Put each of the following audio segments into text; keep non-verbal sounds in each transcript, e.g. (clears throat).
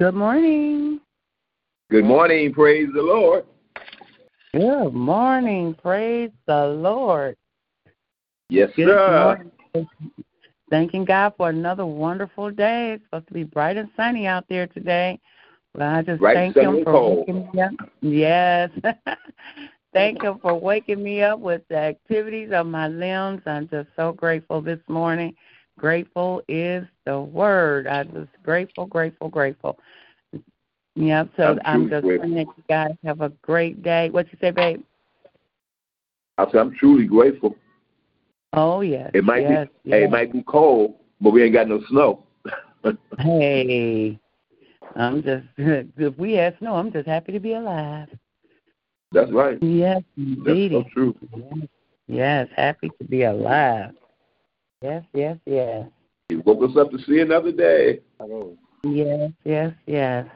Good morning. Good morning. Praise the Lord. Good morning. Praise the Lord. Yes, Good sir. morning. Thanking God for another wonderful day. It's supposed to be bright and sunny out there today. Well, I just Bright, thank Him for cold. waking me up. Yes. (laughs) thank Him for waking me up with the activities of my limbs. I'm just so grateful this morning. Grateful is the word. I'm just grateful, grateful, grateful. Yep. So I'm I'm just praying that you guys have a great day. What you say, babe? I said I'm truly grateful. Oh yes. It might yes, be hey, yes. it might be cold, but we ain't got no snow. (laughs) Hey, I'm just (laughs) if we had snow, I'm just happy to be alive. That's right. Yes, That's so true. Yes, yes, happy to be alive. Yes, yes, yes. He woke us up to see another day. Yes, yes, yes.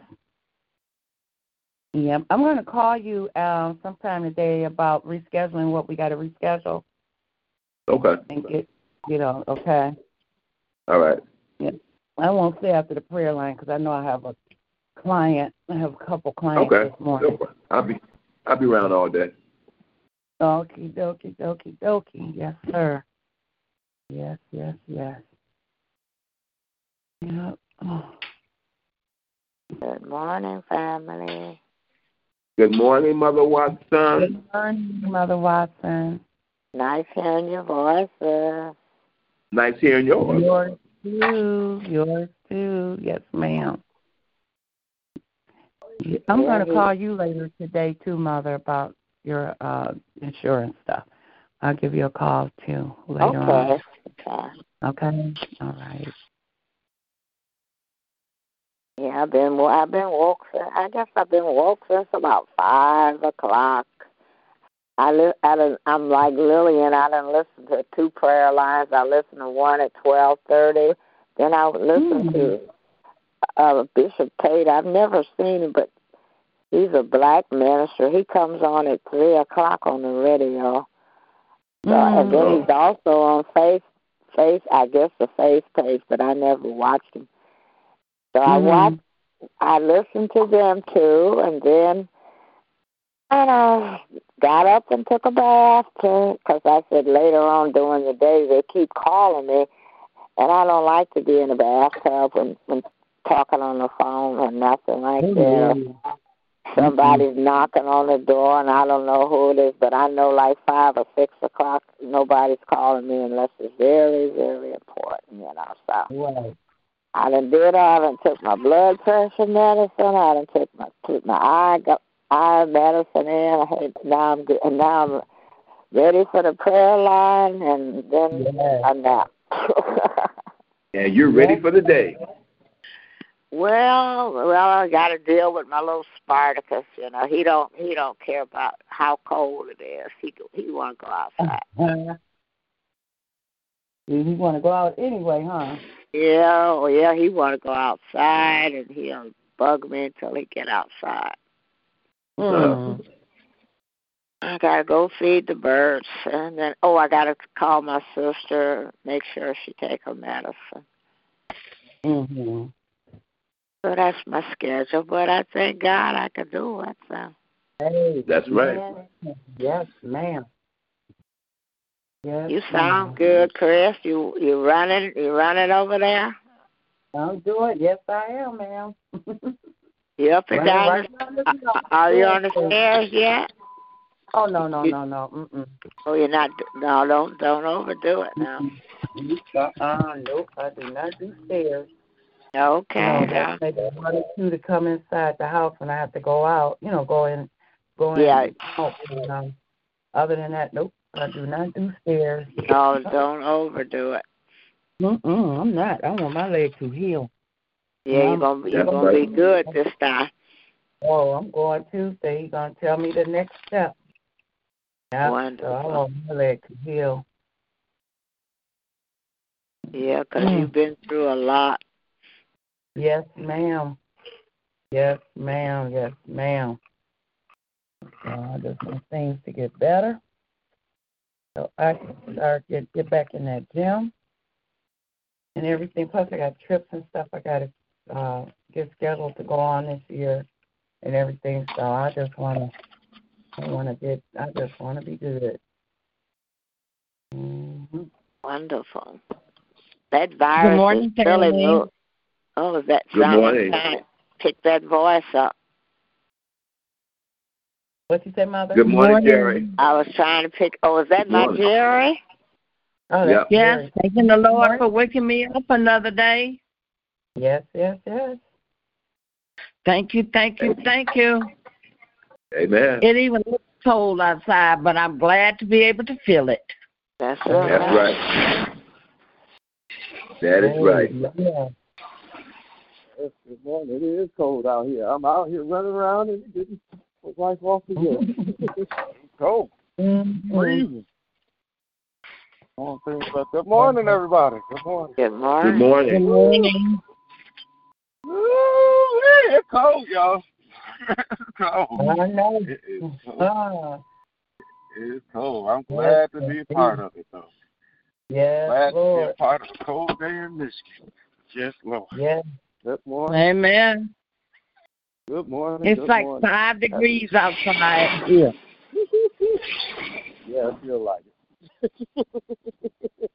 Yep. I'm going to call you um, sometime today about rescheduling what we got to reschedule Okay. and get, you know, okay. All right. Yeah. I won't stay after the prayer line because I know I have a client. I have a couple clients Okay. this morning. Problem. I'll be I'll be around all day. Okie dokie dokie dokie. Yes, sir. Yes, yes, yes. Yep. Oh. Good morning, family. Good morning, Mother Watson. Good morning, Mother Watson. Nice hearing your voices. Nice hearing yours. Yours too. Yours too. Yes, ma'am. I'm going to call you later today too, Mother, about your uh insurance stuff. I'll give you a call too later on. Okay. Okay. All right. Yeah, I've been I've been woke. I guess I've been woke since about five o'clock. I li- I done, I'm like Lillian. I didn't listen to two prayer lines. I listened to one at twelve thirty. Then I would listen Mm. to uh, Bishop Tate. I've never seen him, but he's a black minister. He comes on at three o'clock on the radio. So, and then Mm. he's also on Faith, Faith, I guess the face page, but I never watched them. So I Mhm. watched, I listened to them too, and then and I got up and took a bath because I said later on during the day they keep calling me, and I don't like to be in the bathtub when when talking on the phone or nothing like that. Or somebody's mm-hmm. knocking on the door and I don't know who it is, but I know like five or six o'clock nobody's calling me unless it's very, very important, you know. So Right. I done did I done took my blood pressure medicine, I done took my took my eye got eye medicine in, I had, now I'm good and now I'm ready for the prayer line and then Yes. a nap. And you're ready for the day. Well, well, I got to deal with my little Spartacus. You know, he don't he don't care about how cold it is. He he want to go outside. Uh, you want to go out anyway, huh? Yeah, oh yeah, he want to go outside, and he'll bug me until he get outside. Mm. I gotta go feed the birds, and then oh, I gotta call my sister, make sure she take her medicine. Mhm. So that's my schedule. But I thank God I can do it. So Hey, That's right. man. Yes, ma'am. Yes, you ma'am. sound good, Chris. You you running you running over there? I'm doing. Yes, I am, ma'am. You up and down? right the are you on the stairs yet? Oh no, no, no, no. Mm-mm. Oh, you're not. No, don't don't overdo it now. Uh-uh, nope. I do not do stairs. Okay. No, now. that's maybe one or two to come inside the house when I have to go out. You know, go in, go in. Yeah. Out, and, um, other than that, nope. I do not do stairs. No, don't overdo it. Mm-mm, I'm not. I want my leg to heal. Yeah, you're Um, gonna be, you're gonna be good this time. Oh, I'm going Tuesday. He's gonna tell me the next step. Yeah, so I want my leg to heal. Yeah, 'cause Mm. you've been through a lot. Yes, ma'am. Yes, ma'am. Yes, ma'am. So I just want things to get better. So I can start get get back in that gym and everything. Plus I got trips and stuff I gotta uh, get scheduled to go on this year and everything. So I just want to, I want to get, I just want to be good. Mm-hmm. Wonderful. That virus Good morning, is really family. mo- Oh, is that Good sound? trying to Pick that voice up. What you say, Mother? Good morning, Jerry. I was trying to pick. Oh, is that Good my morning. Jerry? Oh, that's Yes, Jerry. thanking the Lord for waking me up another day. Yes, yes, yes. Thank you, thank you, thank you. Amen. It even looks cold outside, but I'm glad to be able to feel it. That's That's right. That's right. That is right. Yeah. Yes, good morning. It is cold out here. I'm out here running around and getting my wife off the bed. (laughs) it's cold, Mhm. freezing. One thing about good morning, everybody. Good morning. Good Good morning. Good morning. morning. Ooh, it's cold, y'all. (laughs) it's cold. I know. It is cold. Ah, It's cold. I'm glad to be a part of it, though. yes, Glad to be a part of the cold day in Michigan. Yes, Lord. Yes. Good morning. Amen. Good morning. It's good like morning. five degrees outside here. (laughs) Yeah, I feel like it. (laughs)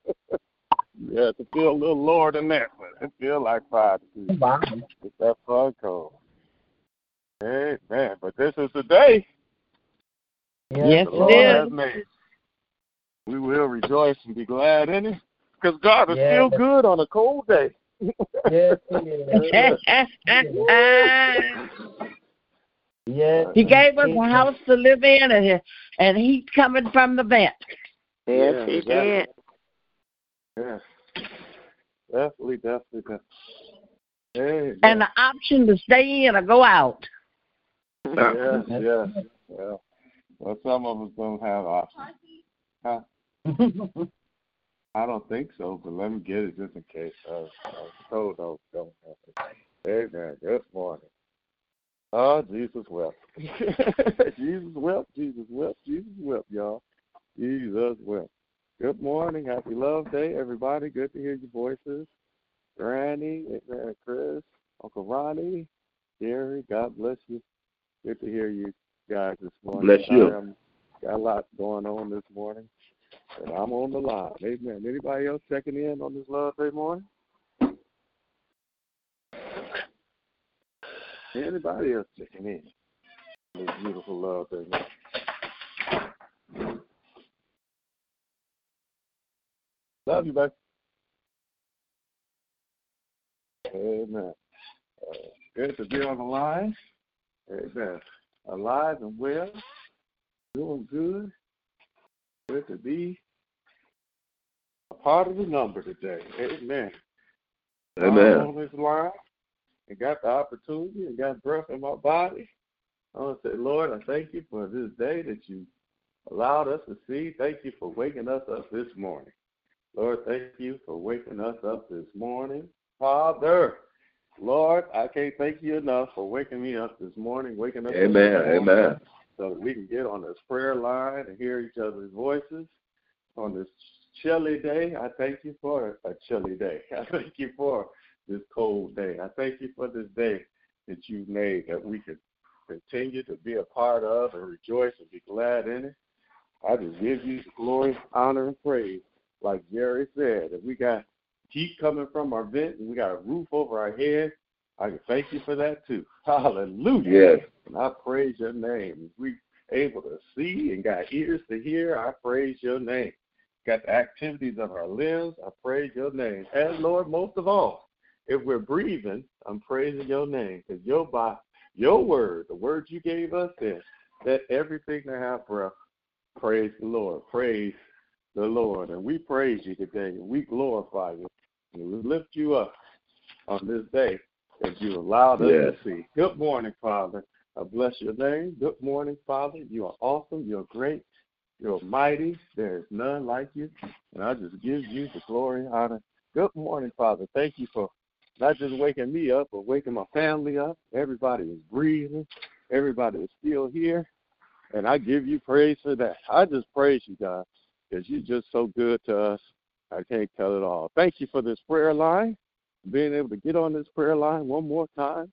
yeah, to feel a little lower than that, but it feel like five degrees. Wow. It's that fun cold. Hey, man, but this is the day Yes, the it is. We will rejoice and be glad in it, because God is Yeah. still good on a cold day. Yes, he is. Yes. he gave us a house to live in, and, he- and he's coming from the vent. Yes, Yeah, he did. Yes. Definitely, definitely, definitely. Hey, And the option to stay in or go out. yes, (laughs) yes, yeah. Well, some of us don't have options. Huh? (laughs) I don't think so, but let me get it just in case. Uh, uh, so don't don't have it. Amen. Good morning. Oh, Jesus wept. (laughs) Jesus wept. Jesus wept. Jesus wept, y'all. Jesus wept. Good morning. Happy Love Day, everybody. Good to hear your voices. Granny, Amen. Chris, Uncle Ronnie, Gary. God bless you. Good to hear you guys this morning. Bless you. I am, got a lot going on this morning. And I'm on the line. Amen. Anybody else checking in on this Love Day morning? Anybody else checking in this beautiful Love Day morning? Love you, baby. Amen. Uh, good to be on the line. Amen. Alive and well, doing good. Good to be part of the number today. Amen. I'm Amen. on this line and got the opportunity and got breath in my body. I want to say, Lord, I thank you for this day that you allowed us to see. Thank you for waking us up this morning. Lord, thank you for waking us up this morning. Father, Lord, I can't thank you enough for waking me up this morning, waking us up Amen. this morning Amen. so that we can get on this prayer line and hear each other's voices on this chilly day. I thank you for a chilly day. (laughs) I thank you for this cold day. I thank you for this day that you've made that we could continue to be a part of and rejoice and be glad in it. I just give you glory, honor, and praise. Like Jerry said, if we got heat coming from our vent and we got a roof over our head, I can thank you for that too. (laughs) Hallelujah. Yes. And I praise your name. If we able to see and got ears to hear, I praise your name. Got the activities of our limbs, I praise your name. And Lord, most of all, if we're breathing, I'm praising your name. Because your by your word, the word you gave us is that everything that have breath, praise the Lord. Praise the Lord. And we praise you today. And we glorify you. And we lift you up on this day that you allowed us Yes. to see. Good morning, Father. I bless your name. Good morning, Father. You are awesome. You're great. You're mighty. There is none like you. And I just give you the glory, and honor. Good morning, Father. Thank you for not just waking me up, but waking my family up. Everybody is breathing. Everybody is still here. And I give you praise for that. I just praise you, God, because you're just so good to us. I can't tell it all. Thank you for this prayer line. being able to get on this prayer line one more time.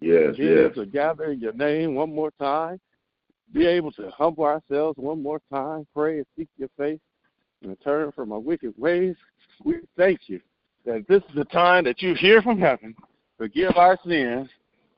Yes, being yes. able to gather in your name one more time. Be able to humble ourselves one more time, pray and seek your face, and turn from our wicked ways. We thank you that this is the time that you hear from heaven, forgive our sins,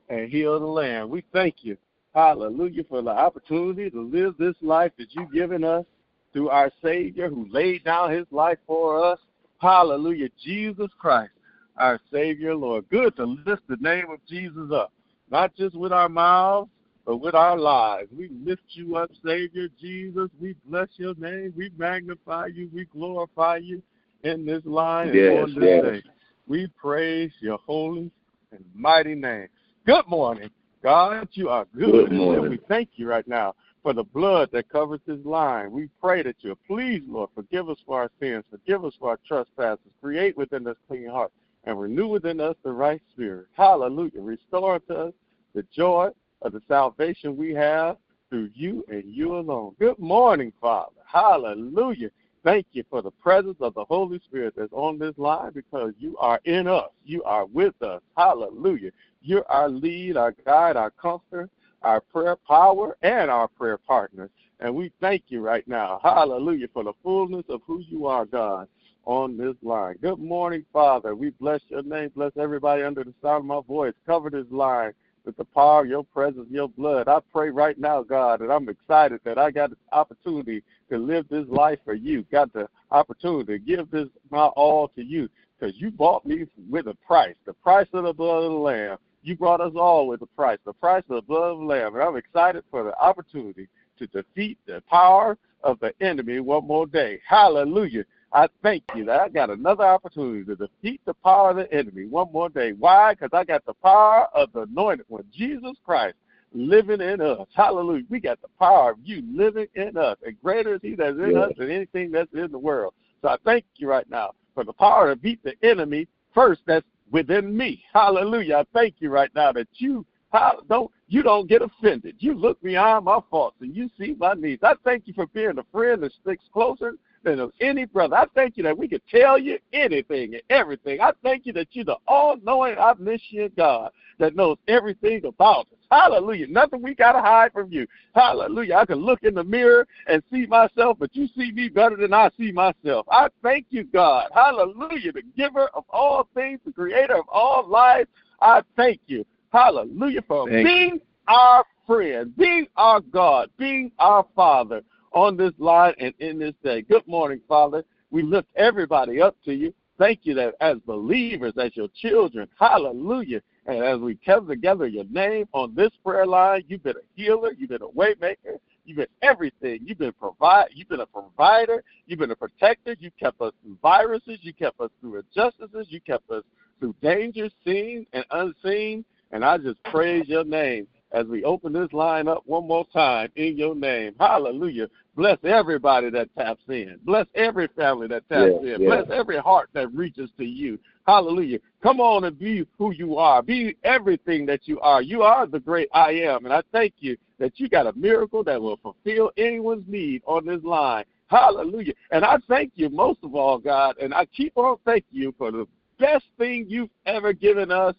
and heal the land. We thank you, hallelujah, for the opportunity to live this life that you've given us through our Savior who laid down his life for us. Hallelujah, Jesus Christ, our Savior, Lord. Good to lift the name of Jesus up, not just with our mouths, but with our lives. We lift you up, Savior Jesus. We bless your name. We magnify you. We glorify you in this line Yes, and on this yes. day. We praise your holy and mighty name. Good morning, God. You are good. Good morning. And we thank you right now for the blood that covers this line. We pray that you please, Lord, forgive us for our sins, forgive us for our trespasses, create within us clean heart, and renew within us the right spirit. Hallelujah. Restore to us the joy of the salvation we have through you and you alone. Good morning, Father. Hallelujah. Thank you for the presence of the Holy Spirit that's on this line because you are in us. You are with us. Hallelujah. You're our lead, our guide, our comforter, our prayer power, and our prayer partner. And we thank you right now. Hallelujah for the fullness of who you are, God, on this line. Good morning, Father. We bless your name. Bless everybody under the sound of my voice. Cover this line with the power of your presence, your blood. I pray right now, God, that I'm excited that I got the opportunity to live this life for you. Got the opportunity to give this my all to you because you bought me with a price, the price of the blood of the Lamb. You brought us all with a price, the price of the blood of the Lamb. And I'm excited for the opportunity to defeat the power of the enemy one more day. Hallelujah. I thank you that I got another opportunity to defeat the power of the enemy one more day. Why? Because I got the power of the anointed one, Jesus Christ, living in us. Hallelujah. We got the power of you living in us. And greater is he that's in Yes. us than anything that's in the world. So I thank you right now for the power to beat the enemy first that's within me. Hallelujah. I thank you right now that you how, don't you don't get offended. You look beyond my faults and you see my needs. I thank you for being a friend that sticks closer than of any brother. I thank you that we can tell you anything and everything. I thank you that you're the all-knowing, omniscient God that knows everything about us. Hallelujah. Nothing we got to hide from you. Hallelujah. I can look in the mirror and see myself, but you see me better than I see myself. I thank you, God. Hallelujah. The giver of all things, the creator of all life. I thank you. Hallelujah for Thank you. being our friend, being our God, being our Father on this line and in this day. Good morning, Father. We lift everybody up to you. Thank you that as believers, as your children, hallelujah. And as we come together your name on this prayer line, you've been a healer, you've been a waymaker, you've been everything. You've been provide you've been a provider, you've been a protector, you kept us through viruses, you kept us through injustices, you kept us through dangers seen and unseen. And I just praise your name as we open this line up one more time in your name. Hallelujah. Bless everybody that taps in. Bless every family that taps Yes, in. yes. Bless every heart that reaches to you. Hallelujah. Come on and be who you are. Be everything that you are. You are the great I am. And I thank you that you got a miracle that will fulfill anyone's need on this line. Hallelujah. And I thank you most of all, God. And I keep on thanking you for the best thing you've ever given us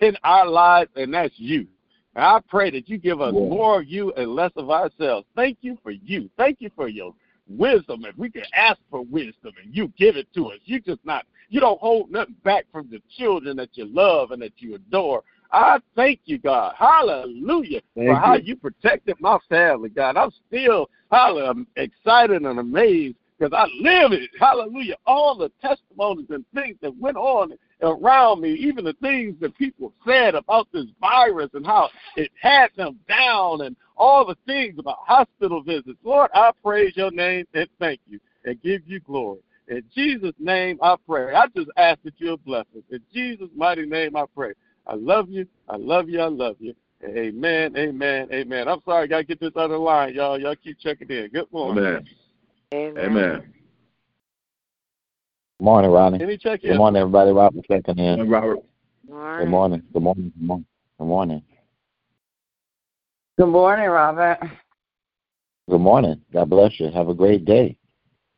in our lives, and that's you. I pray that you give us Yeah. more of you and less of ourselves. Thank you for you. Thank you for your wisdom. If we can ask for wisdom and you give it to us, you just not you don't hold nothing back from the children that you love and that you adore. I thank you, God. Hallelujah. Thank for how you. you protected my family, God. I'm still hallelujah, I'm excited and amazed because I live it. Hallelujah. All the testimonies and things that went on around me, even the things that people said about this virus and how it had them down and all the things about hospital visits. Lord, I praise your name and thank you and give you glory. In Jesus' name I pray. I just ask that you'll bless us. In Jesus' mighty name I pray. I love you. I love you. I love you. Amen. Amen. Amen. I'm sorry, I gotta get this other line, y'all. Y'all keep checking in. Good morning. Amen. Amen. Amen. Good morning, Ronnie. Any check in? Good morning, everybody. Robert checking in. And Robert, Good morning. Good morning. Good morning. Good morning. Good morning, Robert. Good morning. God bless you. Have a great day.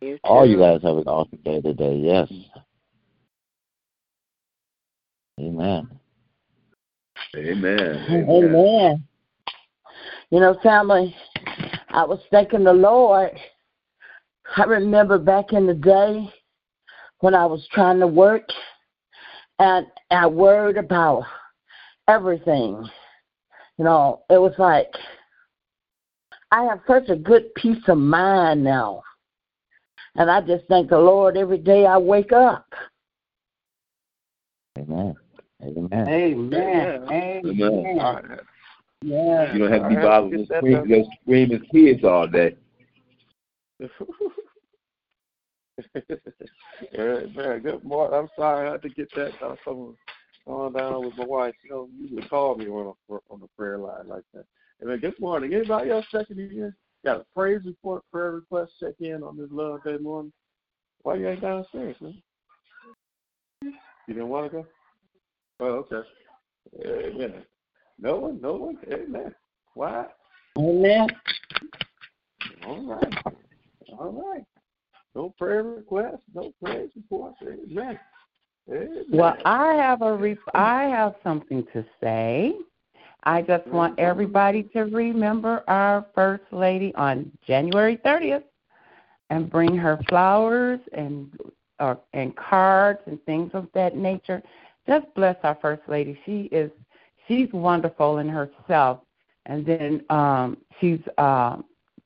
You All you guys have an awesome day today. Yes. Amen. Amen. Amen. You know, family, I was thanking the Lord. I remember back in the day when I was trying to work and I worried about everything. You know, it was like I have such a good peace of mind now. And I just thank the Lord every day I wake up. Amen. Amen. Amen. Amen. Amen. Yeah. You don't have to be I bothered with that scream, just screaming kids all day. (laughs) (laughs) Amen. Good morning. I'm sorry I had to get that. I was someone going down with my wife. You know, usually call me on a, on the prayer line like that. Amen. Good morning. Anybody else checking in? Got a praise report, prayer request check in on this Love Day morning? Why you ain't downstairs, man? You didn't want to go? Oh, okay. Amen. No one, no one. Amen. Quiet. Amen. All right. All right. No prayer requests, no praise reports. Amen. Amen. Well, I have a re- I have something to say. I just want everybody to remember our first lady on January 30th and bring her flowers and or, and cards and things of that nature. Just bless our first lady. She is she's wonderful in herself. And then um she's uh,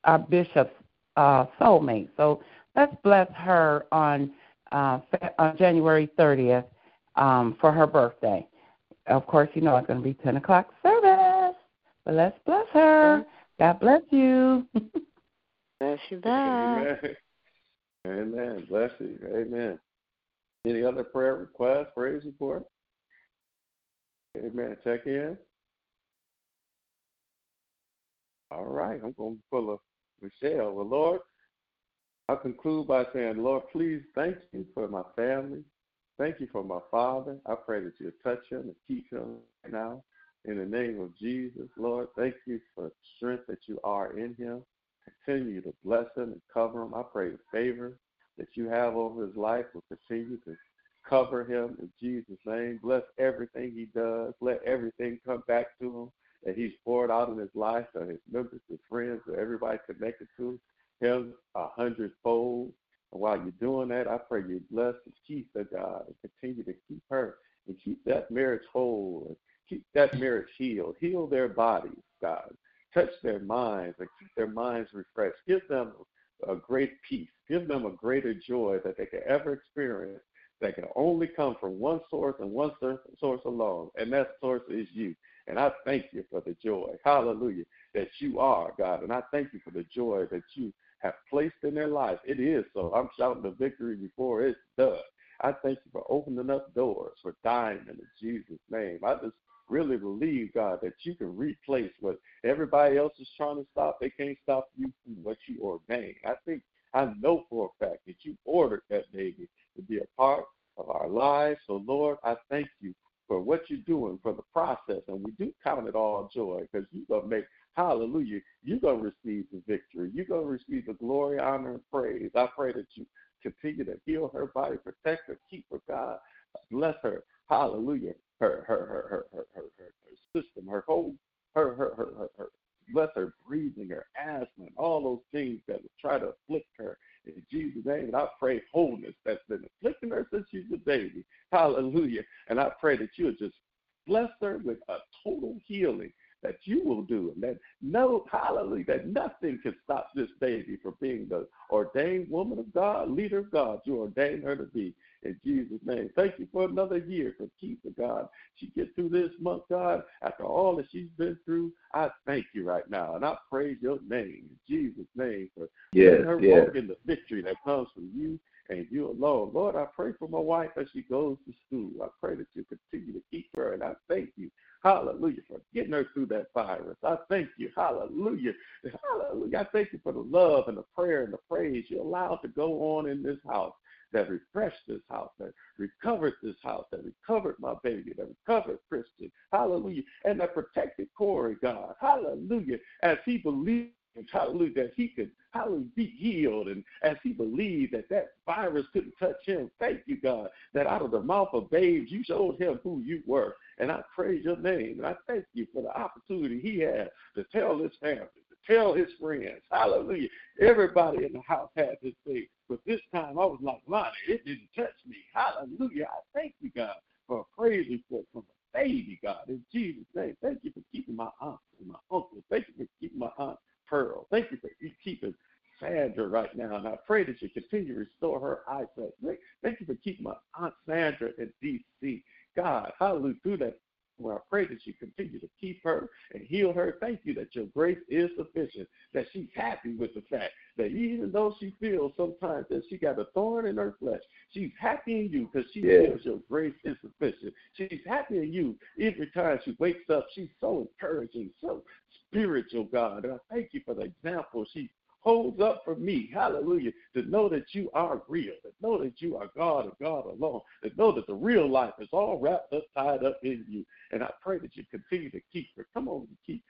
our bishop's uh soulmate. So let's bless her on uh, on January 30th um, for her birthday. Of course, you know it's going to be 10 o'clock service, but let's bless her. God bless you. (laughs) Bless you back. Amen. Amen. Bless you. Amen. Any other prayer requests, praise report? Amen. Check in. All right. I'm going to pull a Michelle. Well, Lord, I'll conclude by saying, Lord, please thank you for my family. Thank you for my father. I pray that you touch him and keep him right now. In the name of Jesus, Lord, thank you for the strength that you are in him. Continue to bless him and cover him. I pray the favor that you have over his life will continue to cover him in Jesus' name. Bless everything he does. Let everything come back to him that he's poured out in his life to his members, his friends, to everybody connected to him a hundredfold. And while you're doing that, I pray you bless and keep the God and continue to keep her and keep that marriage whole and keep that marriage healed. Heal their bodies, God. Touch their minds and keep their minds refreshed. Give them a great peace. Give them a greater joy that they can ever experience that can only come from one source and one source alone, and that source is you. And I thank you for the joy, hallelujah, that you are, God. And I thank you for the joy that you have placed in their life. It is so. I'm shouting the victory before it's done. I thank you for opening up doors for Diamond in Jesus' name. I just really believe, God, that you can replace what everybody else is trying to stop. They can't stop you from what you ordained. I think I know for a fact that you ordered that baby to be a part of our lives. So, Lord, I thank you for what you're doing, for the process. And we do count it all joy because you're going to make, Hallelujah. You're going to receive the victory. You're going to receive the glory, honor, and praise. I pray that you continue to heal her body, protect her, keep her, God. Bless her. Hallelujah. Her, her, her, her, her, her, her, system, her whole, her, her, her, her, her. Bless her breathing, her asthma, and all those things that will try to afflict her. In Jesus' name, and I pray wholeness that's been afflicting her since she's a baby. Hallelujah. And I pray that you'll just bless her with a total healing that you will do, and that no, hallelujah, that nothing can stop this baby from being the ordained woman of God, leader of God you ordained her to be. In Jesus' name. Thank you for another year for keeping God. She get through this month, God, after all that she's been through. I thank you right now. And I praise your name in Jesus' name for Yes, letting her yes. walk in the victory that comes from you and you alone. Lord, I pray for my wife as she goes to school. I pray that you continue to keep her, and I thank you, hallelujah, for getting her through that virus. I thank you, hallelujah, hallelujah. I thank you for the love and the prayer and the praise you allowed to go on in this house that refreshed this house, that recovered this house, that recovered my baby, that recovered Christian, hallelujah, and that protected Corey, God, hallelujah, as he (laughs) hallelujah, that he could, hallelujah, be healed. And as he believed that that virus couldn't touch him, thank you, God, that out of the mouth of babes, you showed him who you were. And I praise your name. And I thank you for the opportunity he had to tell his family, to tell his friends. Hallelujah. Everybody in the house had this thing. But this time I was like, Lonnie, it didn't touch me. Hallelujah. I thank you, God, for a praise report from a baby, God. In Jesus' name, thank you for keeping my aunt and my uncle. Thank you for keeping my aunt Pearl. Thank you for keeping Sandra right now, and I pray that you continue to restore her eyesight. Thank you for keeping my Aunt Sandra in D.C. God, hallelujah, through that well, I pray that you continue to keep her and heal her. Thank you that your grace is sufficient, that she's happy with the fact that even though she feels sometimes that she got a thorn in her flesh, she's happy in you because she yes. feels your grace is sufficient. She's happy in you every time she wakes up. She's so encouraging, so spiritual, God. And I thank you for the example she holds up for me, hallelujah, to know that you are real, to know that you are God and God alone, to know that the real life is all wrapped up, tied up in you. And I pray that you continue to keep her. Come on and keep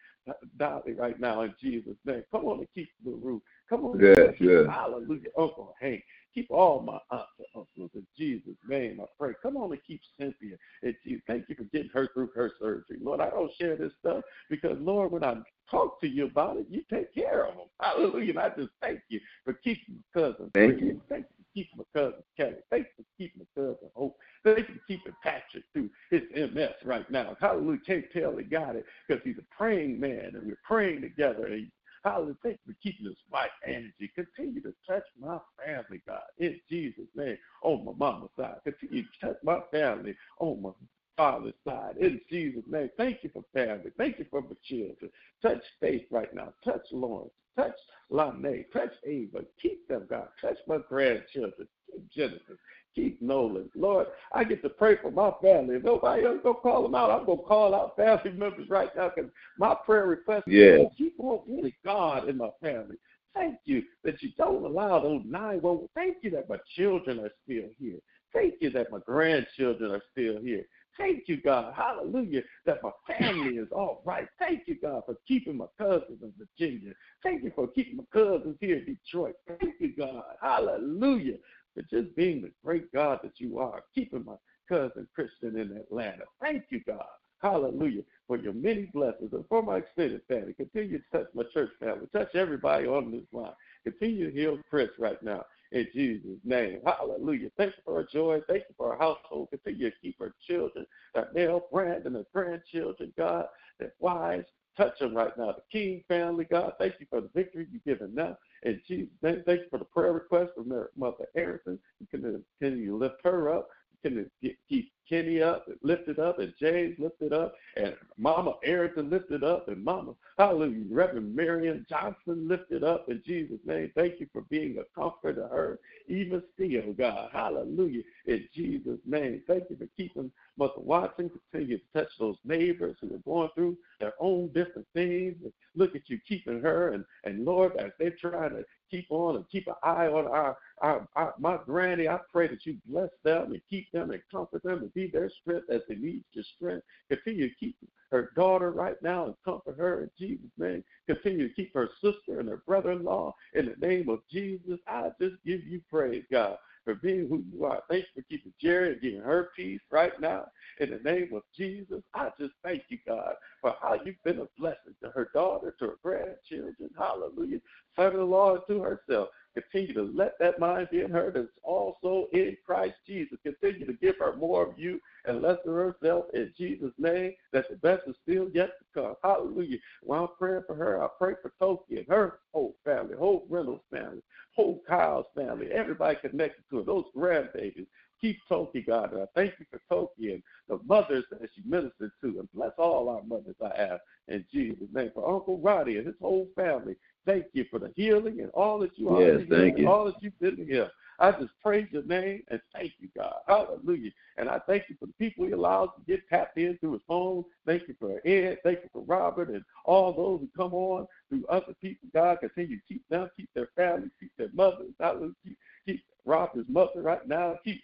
Dolly right now in Jesus' name. Come on and keep the roof. Come on, yes, yes. hallelujah, Uncle Hank. Keep all my aunts and uncles in Jesus' name. I pray. Come on and keep Cynthia. And thank you for getting her through her surgery. Lord, I don't share this stuff because, Lord, when I talk to you about it, you take care of them. Hallelujah. And I just thank you for keeping my cousin. Thank you. Thank you for keeping my cousin Kelly. Thank you for keeping my cousin Hope. Thank you for keeping Patrick through his MS right now. Hallelujah. Can't tell he got it because he's a praying man and we're praying together. And Hallelujah. Thank you for keeping this white energy. Continue to touch my family, God, in Jesus' name, on my mama's side. Continue to touch my family on my father's side. In Jesus' name. Thank you for family. Thank you for my children. Touch Faith right now. Touch Lawrence. Touch Lane. Touch Ava. Keep them, God. Touch my grandchildren. Genesis. Keep Nolan. Lord, I get to pray for my family. If nobody else go call them out, I'm going to call out family (laughs) members right now because my prayer request yeah. is keep on really God in my family. Thank you that you don't allow those nine. Well, thank you that my children are still here. Thank you that my grandchildren are still here. Thank you, God. Hallelujah. That my family is all right. Thank you, God, for keeping my cousins in Virginia. Thank you for keeping my cousins here in Detroit. Thank you, God. Hallelujah. For just being the great God that you are, keeping my cousin Christian in Atlanta. Thank you, God. Hallelujah. For your many blessings and for my extended family. Continue to touch my church family. Touch everybody on this line. Continue to heal Chris right now in Jesus' name. Hallelujah. Thank you for her joy. Thank you for her household. Continue to keep her children, her male Brandon, her grandchildren, God, their wives. Touch them right now. The King family, God, thank you for the victory you've given now. And Jesus' thank you for the prayer request from Mother Harrison. You can continue to lift her up. Can keep Kenny up, lifted up, and James lifted up, and Mama Erica lifted up, and Mama, hallelujah, Reverend Marion Johnson lifted up in Jesus' name. Thank you for being a comfort to her, even still, God. Hallelujah, in Jesus' name. Thank you for keeping Mother Watson. Continue to touch those neighbors who are going through their own different things. Look at you keeping her, and, and Lord, as they're trying to keep on and keep an eye on our, our, our my granny. I pray that you bless them and keep them and comfort them and be their strength as they need your strength. Continue to keep her daughter right now and comfort her in Jesus' name. Continue to keep her sister and her brother-in-law in the name of Jesus. I just give you praise, God for being who you are. Thanks for keeping Jerry and giving her peace right now. In the name of Jesus, I just thank you, God, for how you've been a blessing to her daughter, to her grandchildren. Hallelujah son-in-law to herself. Continue to let that mind be in her that's also in Christ Jesus. Continue to give her more of you and less of herself in Jesus' name, that the best is still yet to come. Hallelujah. While I'm praying for her, I pray for Toki and her whole family, whole Reynolds family, whole Kyle's family, everybody connected to her, those grandbabies. Keep Toki, God. And I thank you for Toki and the mothers that she ministered to. And bless all our mothers I ask, in Jesus' name. For Uncle Roddy and his whole family, Thank you for the healing and all that you are yes, thank you. all that you did here. I just praise your name and thank you, God. Hallelujah. And I thank you for the people he allows to get tapped in through his phone. Thank you for Ed. Thank you for Robert and all those who come on through other people. God, continue to keep them, keep their families, keep their mothers. Hallelujah. Keep, keep Robert's mother right now. Keep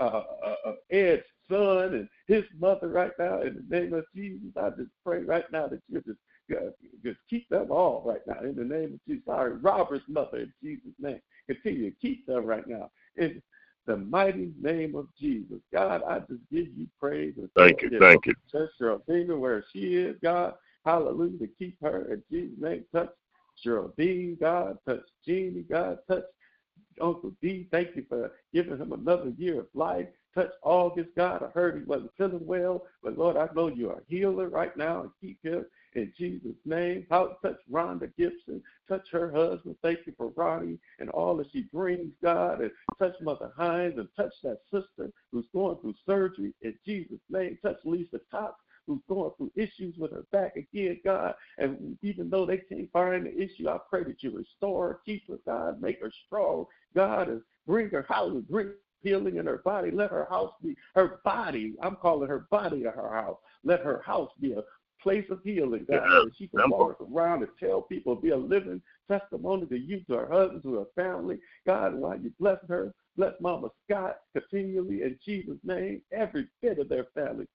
uh, uh, uh, Ed's son and his mother right now. In the name of Jesus, I just pray right now that you're just, just keep them all right now in the name of Jesus. Sorry, Robert's mother in Jesus' name. Continue to keep them right now in the mighty name of Jesus. God, I just give you praise. And thank you, thank you. Touch Geraldine where she is, God. Hallelujah. To keep her in Jesus' name. Touch Geraldine, God. Touch Jeannie, God. Touch Uncle D. Thank you for giving him another year of life. Touch August, God. I heard he wasn't feeling well, but Lord, I know you are a healer right now and keep him in Jesus' name. How touch Rhonda Gibson, touch her husband. Thank you for Ronnie and all that she brings, God, and touch Mother Hines and touch that sister who's going through surgery in Jesus' name. Touch Lisa Cox who's going through issues with her back again, God. And even though they can't find the issue, I pray that you restore her, keep her, God, make her strong, God, and bring her, hallelujah, bring healing in her body. Let her house be her body. I'm calling her body to her house. Let her house be a place of healing, God. Yeah, she can walk around and tell people, be a living testimony to you, to her husband, to her family. God, while you bless her, bless Mama Scott continually in Jesus' name, every bit of their family.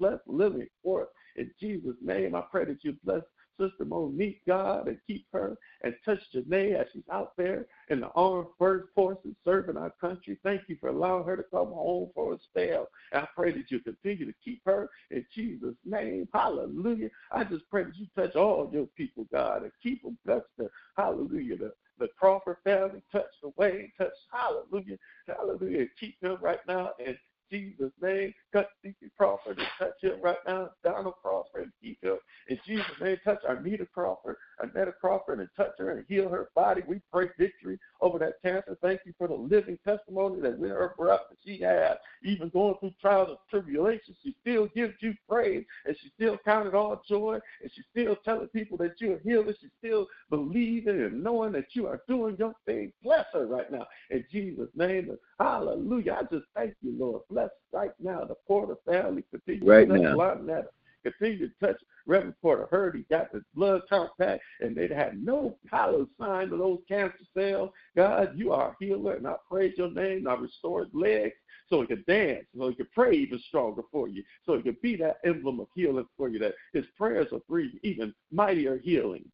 Bless Lily Forth in Jesus' name. I pray that you bless Sister Monique, God, and keep her and touch Janae as she's out there in the armed forces serving our country. Thank you for allowing her to come home for a spell. And I pray that you continue to keep her in Jesus' name. Hallelujah. I just pray that you touch all your people, God, and keep them. Touch the hallelujah. The, the Crawford family, touch the way, touch hallelujah, hallelujah. Keep them right now and Jesus' name. Touch Stevie Crawford and touch him right now. Donald Crawford and keep him. In Jesus' name, touch Arnita Crawford, Arnetta Crawford, and touch her and heal her body. We pray victory over that cancer. Thank you for the living testimony that with her breath that she has, even going through trials and tribulations, she still gives you praise and she still counted all joy and she's still telling people that you're healed. She's still believing and knowing that you are doing your thing. Bless her right now. In Jesus' name, hallelujah. I just thank you, Lord. Bless right now the Porter family. Continue right to now. Continue to touch Reverend Porter. Heard he got the blood count back, and they had no pallid sign of those cancer cells. God, you are a healer, and I praise your name. I restore his legs so he could dance, so he could pray even stronger for you, so he could be that emblem of healing for you, that his prayers will bring even mightier healing,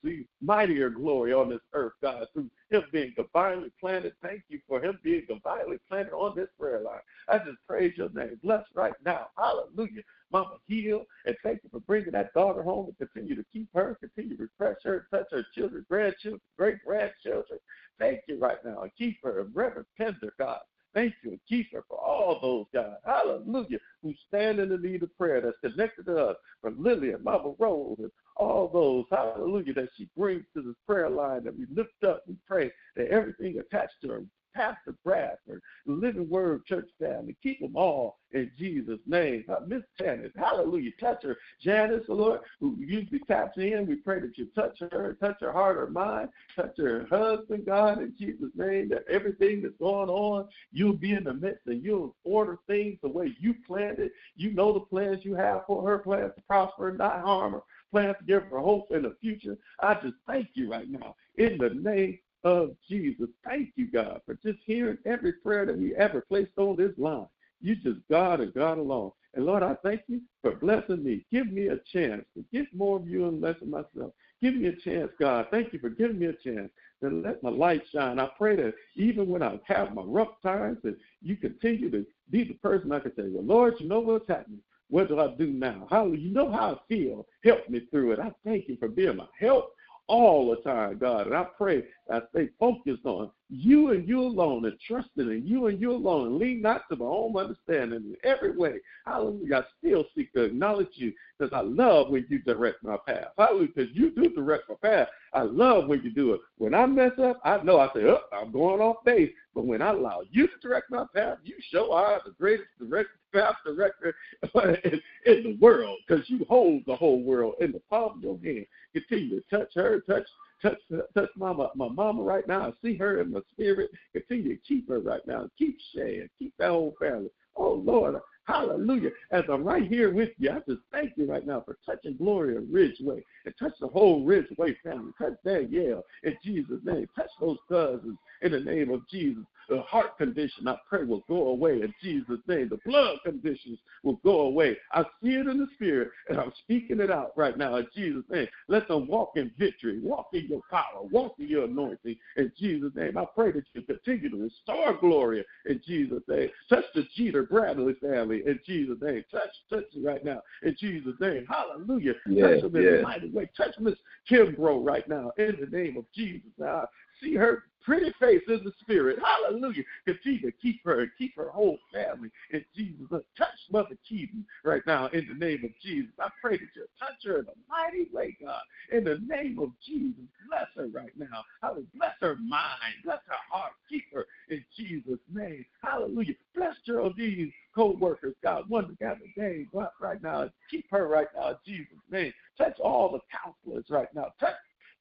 mightier glory on this earth, God, through him being divinely planted. Thank you for him being divinely planted on this prayer line. I just praise your name. Bless right now. Hallelujah. Mama heal. And thank you for bringing that daughter home and continue to keep her, continue to refresh her, touch her children, grandchildren, great grandchildren. Thank you right now. And keep her, Reverend Tender, God. Thank you and keep her for all those, God. Hallelujah. Who stand in the need of prayer that's connected to us from Lily and Mama Rose and all those, hallelujah, that she brings to this prayer line that we lift up. We pray that everything attached to her Pastor Bradford, Living Word Church family. Keep them all in Jesus' name. Uh, Miss Tannis, hallelujah. Touch her. Janice, the Lord, who usually taps in, we pray that you touch her, touch her heart or mind, touch her husband, God, in Jesus' name, that everything that's going on, you'll be in the midst and you'll order things the way you planned it. You know the plans you have for her, plans to prosper and not harm her, plans to give her hope in the future. I just thank you right now in the name of Jesus. Thank you, God, for just hearing every prayer that we ever placed on this line. You just God and God alone. And Lord, I thank you for blessing me. Give me a chance to get more of you and less of myself. Give me a chance, God. Thank you for giving me a chance to let my light shine. I pray that even when I have my rough times, that you continue to be the person I can say, well, Lord, you know what's happening. What do I do now? How you know how I feel? Help me through it. I thank you for being my help all the time, God. And I pray I stay focused on you and you alone and trusting in you and you alone and lean not to my own understanding in every way. Hallelujah. I still seek to acknowledge you because I love when you direct my path. Hallelujah. Because you do direct my path. I love when you do it. When I mess up, I know I say, oh, I'm going off base. But when I allow you to direct my path, you show I am the greatest direct path director (laughs) in, in the world because you hold the whole world in the palm of your hand. Continue to touch her, touch touch uh, touch mama my mama right now. I see her in my spirit. Continue to keep her right now. Keep Shay keep that whole family. Oh Lord, Hallelujah. As I'm right here with you, I just thank you right now for touching Gloria Ridgeway and touch the whole Ridgeway family. Touch that Danielle in Jesus' name. Touch those cousins in the name of Jesus. The heart condition, I pray, will go away in Jesus' name. The blood conditions will go away. I see it in the spirit, and I'm speaking it out right now in Jesus' name. Let them walk in victory, walk in your power, walk in your anointing in Jesus' name. I pray that you continue to restore glory in Jesus' name. Touch the Jeter Bradley family in Jesus' name. Touch, touch it right now in Jesus' name. Hallelujah. Yes, touch them in yes. a mighty way. Touch Miss Kimbrough right now in the name of Jesus. Now, see her pretty face in the spirit. Hallelujah. Continue to keep her and keep her whole family in Jesus. Touch Mother Keaton right now in the name of Jesus. I pray that you touch her in a mighty way, God. In the name of Jesus. Bless her right now. Hallelujah. Bless her mind. Bless her heart. Keep her in Jesus' name. Hallelujah. Bless Geraldine's co-workers, God. One that got day right now. Keep her right now in Jesus' name. Touch all the counselors right now. Touch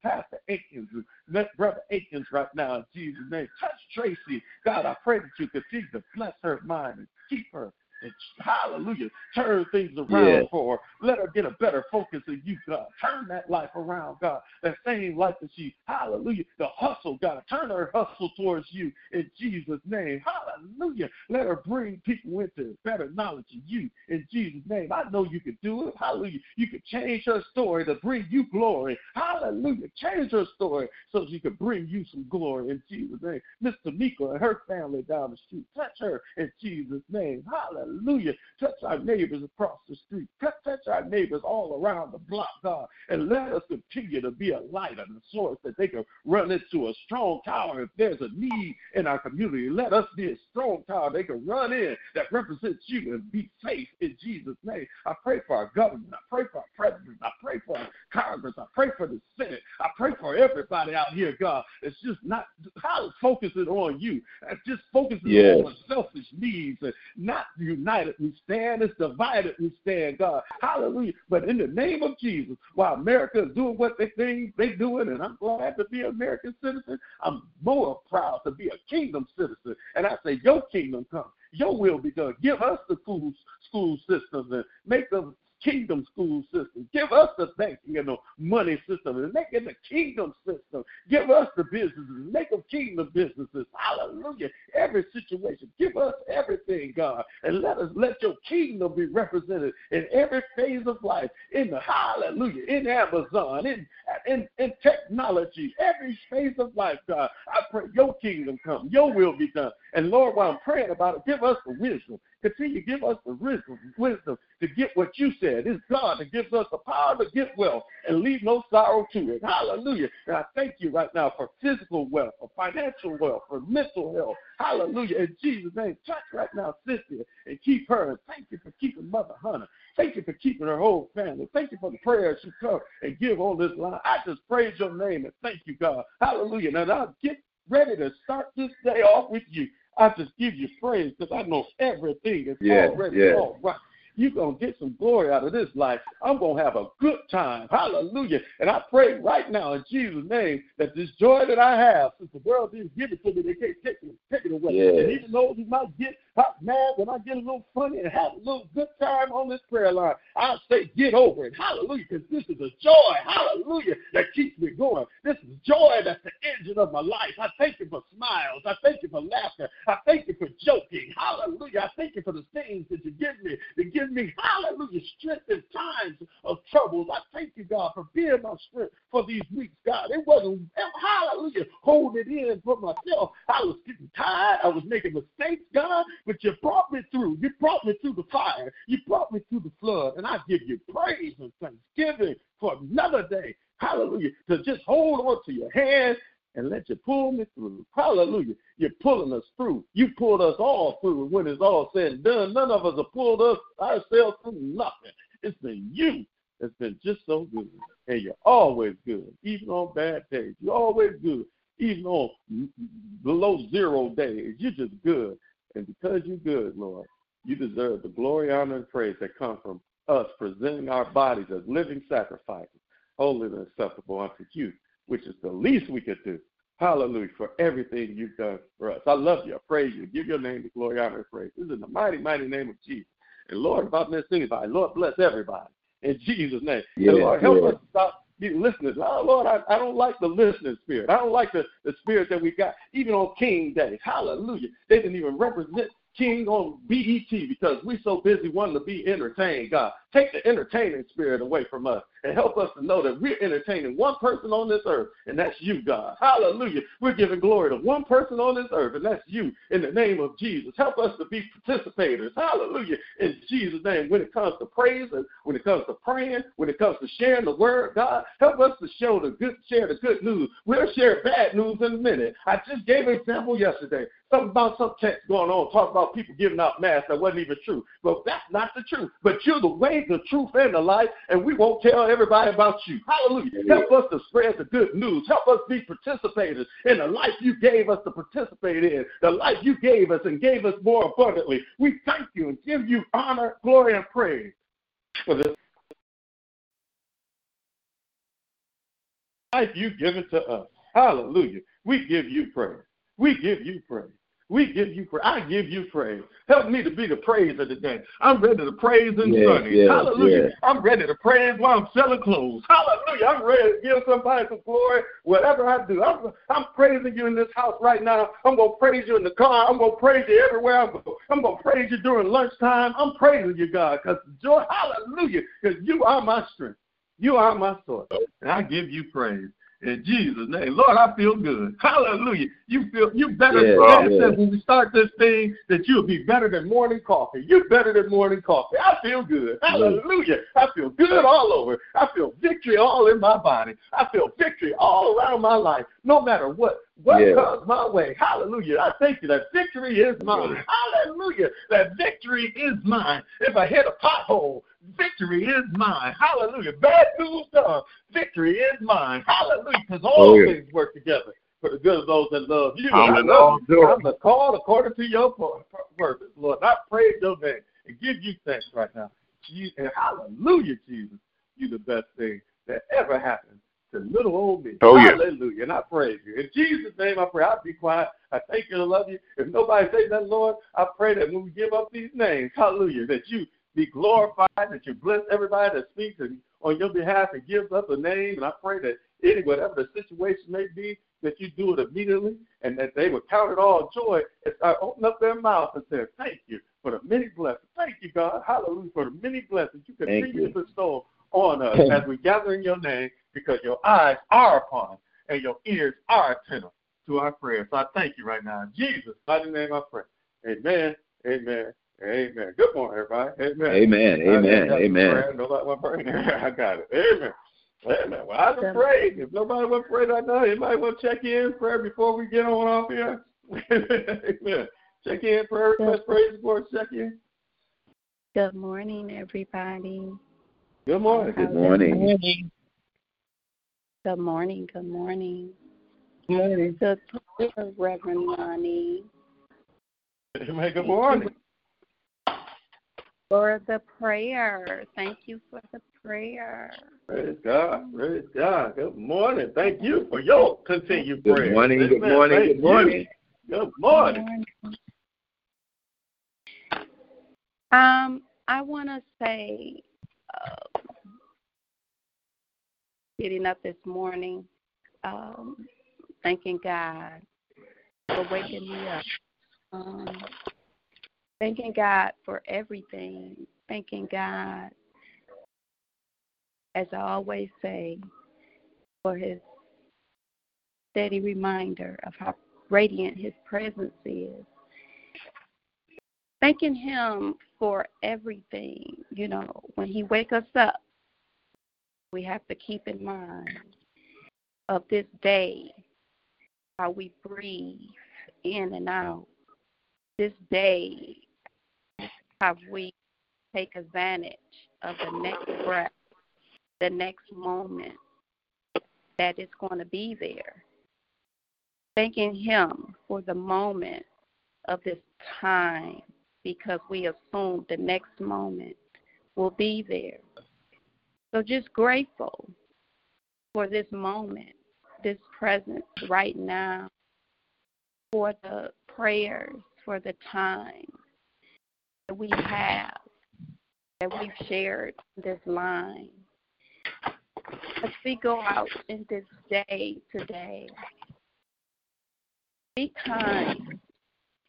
Pastor Aikens, let Brother Aikens right now in Jesus' name. Touch Tracy. God, I pray that you continue to bless her mind and keep her. And hallelujah. Turn things around Yes. for her. Let her get a better focus in you, God. Turn that life around, God. That same life that she, hallelujah, the hustle, God. Turn her hustle towards you in Jesus' name. Hallelujah. Let her bring people into better knowledge of you in Jesus' name. I know you can do it. Hallelujah. You can change her story to bring you glory. Hallelujah. Change her story so she can bring you some glory in Jesus' name. Miss Tamika and her family down the street. Touch her in Jesus' name. Hallelujah. Touch our neighbors across the street. Touch, touch our neighbors all around the block, God. And let us continue to be a light and a source that they can run into a strong tower if there's a need in our community. Let us be a strong tower they can run in that represents you and be safe in Jesus' name. I pray for our government. I pray for our president. I pray for our Congress. I pray for the Senate. I pray for everybody out here, God. It's just not how focusing on you. It's just focusing Yes. on selfish needs and not united we stand. It's divided we stand, God. Hallelujah. But in the name of Jesus, while America is doing what they think they're doing, and I'm glad to be an American citizen, I'm more proud to be a kingdom citizen. And I say, your kingdom come. Your will be done. Give us the school, school systems and make them kingdom school system. Give us the banking and the money system and make it the kingdom system. Give us the businesses make them kingdom businesses. Hallelujah. Every situation. Give us everything, God. And let us let your kingdom be represented in every phase of life. In the hallelujah. In Amazon, in in, in technology, every phase of life, God. I pray your kingdom come, your will be done. And Lord, while I'm praying about it, give us the wisdom. Continue to give us the wisdom, wisdom to get what you said. It's God that gives us the power to get wealth and leave no sorrow to it. Hallelujah. And I thank you right now for physical wealth, for financial wealth, for mental health. Hallelujah. In Jesus' name, touch right now Cynthia and keep her. And thank you for keeping Mother Hunter. Thank you for keeping her whole family. Thank you for the prayers she come and give on this line. I just praise your name and thank you, God. Hallelujah. Now, now get ready to start this day off with you. I just give you praise because I know everything is Yes, already yes. all right. You're going to get some glory out of this life. I'm going to have a good time. Hallelujah. And I pray right now in Jesus' name that this joy that I have, since the world didn't give it to me, they can't take it, take it away. Yes. And even though you might get hot, mad, when I get a little funny and have a little good time on this prayer line, I'll say get over it. Hallelujah. Because this is a joy. Hallelujah. That keeps me going. This is joy that's the engine of my life. I thank you for smiles. I thank you for laughter. I thank you for joking. Hallelujah. I thank you for the things that you give me to give me, hallelujah, strength in times of troubles. I thank you, God, for being my strength for these weeks, God. It wasn't, hallelujah, holding it in for myself. I was getting tired. I was making mistakes, God, but you brought me through. You brought me through the fire. You brought me through the flood. And I give you praise and thanksgiving for another day. Hallelujah. To just hold on to your hand and let you pull me through. Hallelujah. You're pulling us through. You pulled us all through. And when it's all said and done, none of us have pulled us ourselves through nothing. It's been you that's been just so good. And you're always good, even on bad days. You're always good, even on below zero days. You're just good. And because you're good, Lord, you deserve the glory, honor, and praise that come from us presenting our bodies as living sacrifices, holy and acceptable unto you, which is the least we could do. Hallelujah for everything you've done for us. I love you. I praise you. Give your name the glory, honor, and praise. This is in the mighty, mighty name of Jesus. And Lord, if I miss anybody, Lord, bless everybody. In Jesus' name. Yeah, and Lord, help yeah. us stop being listeners. Oh, Lord, I, I don't like the listening spirit. I don't like the, the spirit that we got, even on King Day. Hallelujah. They didn't even represent King on BET because we're so busy wanting to be entertained, God. Take the entertaining spirit away from us and help us to know that we're entertaining one person on this earth, and that's you, God. Hallelujah. We're giving glory to one person on this earth, and that's you in the name of Jesus. Help us to be participators. Hallelujah. In Jesus' name, when it comes to praising, when it comes to praying, when it comes to sharing the word, God, help us to show the good, share the good news. We'll share bad news in a minute. I just gave an example yesterday. Something about some text going on, talk about people giving out masks that wasn't even true. But that's not the truth. But you're the way, the truth, and the life, and we won't tell everybody about you. Hallelujah. Help us to spread the good news. Help us be participators in the life you gave us to participate in, the life you gave us and gave us more abundantly. We thank you and give you honor, glory, and praise for this life you've given to us. Hallelujah. We give you praise. We give you praise. We give you praise. I give you praise. Help me to be the praise of the day. I'm ready to praise in Yeah, sunny. Hallelujah. I'm ready to praise while I'm selling clothes. Hallelujah. I'm ready to give somebody some glory, whatever I do. I'm, I'm praising you in this house right now. I'm going to praise you in the car. I'm going to praise you everywhere I go. I'm going to praise you during lunchtime. I'm praising you, God, because joy, hallelujah, because you are my strength. You are my source. And I give you praise. In Jesus' name. Lord, I feel good. Hallelujah. You feel you better Yeah, yeah. when we start this thing that you'll be better than morning coffee. You better than morning coffee. I feel good. Hallelujah. I feel good all over. I feel victory all in my body. I feel victory all around my life. No matter what what Yeah. comes my way. Hallelujah. I thank you that victory is mine. Hallelujah. That victory is mine. If I hit a pothole, victory is mine. Hallelujah. Bad news done. Victory is mine. Hallelujah. Because all Oh, yeah. things work together for the good of those that love you. I'm I love you. I'm the called according to your pur- pur- purpose, Lord. I praise your name and give you thanks right now. And hallelujah, Jesus. You the best thing that ever happened to little old me. Oh, yeah. Hallelujah. And I praise you. In Jesus' name I pray. I'll be quiet. I thank you and love you. If nobody says that, Lord, I pray that when we give up these names, hallelujah, that you be glorified, that you bless everybody that speaks on your behalf and gives up a name. And I pray that any whatever the situation may be, that you do it immediately and that they would count it all joy and I open up their mouth and say, Thank you for the many blessings. Thank you, God. Hallelujah for the many blessings you continue to bestow on us as we gather in your name because your eyes are upon and your ears are attentive to our prayers. So I thank you right now. In Jesus' mighty name I pray. Amen. Amen. Amen. Good morning, everybody. Amen. Amen. I- I Amen. got the Amen. prayer. Nobody want to. I got it. Amen. Amen. Well, I just prayed. If nobody want to pray right now, anybody want to check in prayer before we get on off here? (laughs) Amen. Check in prayer request, praise report, check in. Good morning, everybody. Good morning. Good morning. Good morning. Good morning. Morning. Good prayer, Reverend Lonnie. Amen. Good morning. For the prayer. Thank you for the prayer. Praise God. Praise God. Good morning. Thank you for your continued Good prayer. morning. Good Amen. morning. Good morning. Good morning. Um, I want to say, uh, getting up this morning, um, thanking God for waking me up. Um, thanking God for everything. Thanking God, as I always say, for His steady reminder of how radiant His presence is. Thanking Him for everything. You know, when He wakes us up, we have to keep in mind of this day, how we breathe in and out. This day, how we take advantage of the next breath, the next moment that is going to be there. Thanking Him for the moment of this time because we assume the next moment will be there. So just grateful for this moment, this presence right now, for the prayers, for the time we have that we've shared this line. As we go out in this day today, be kind.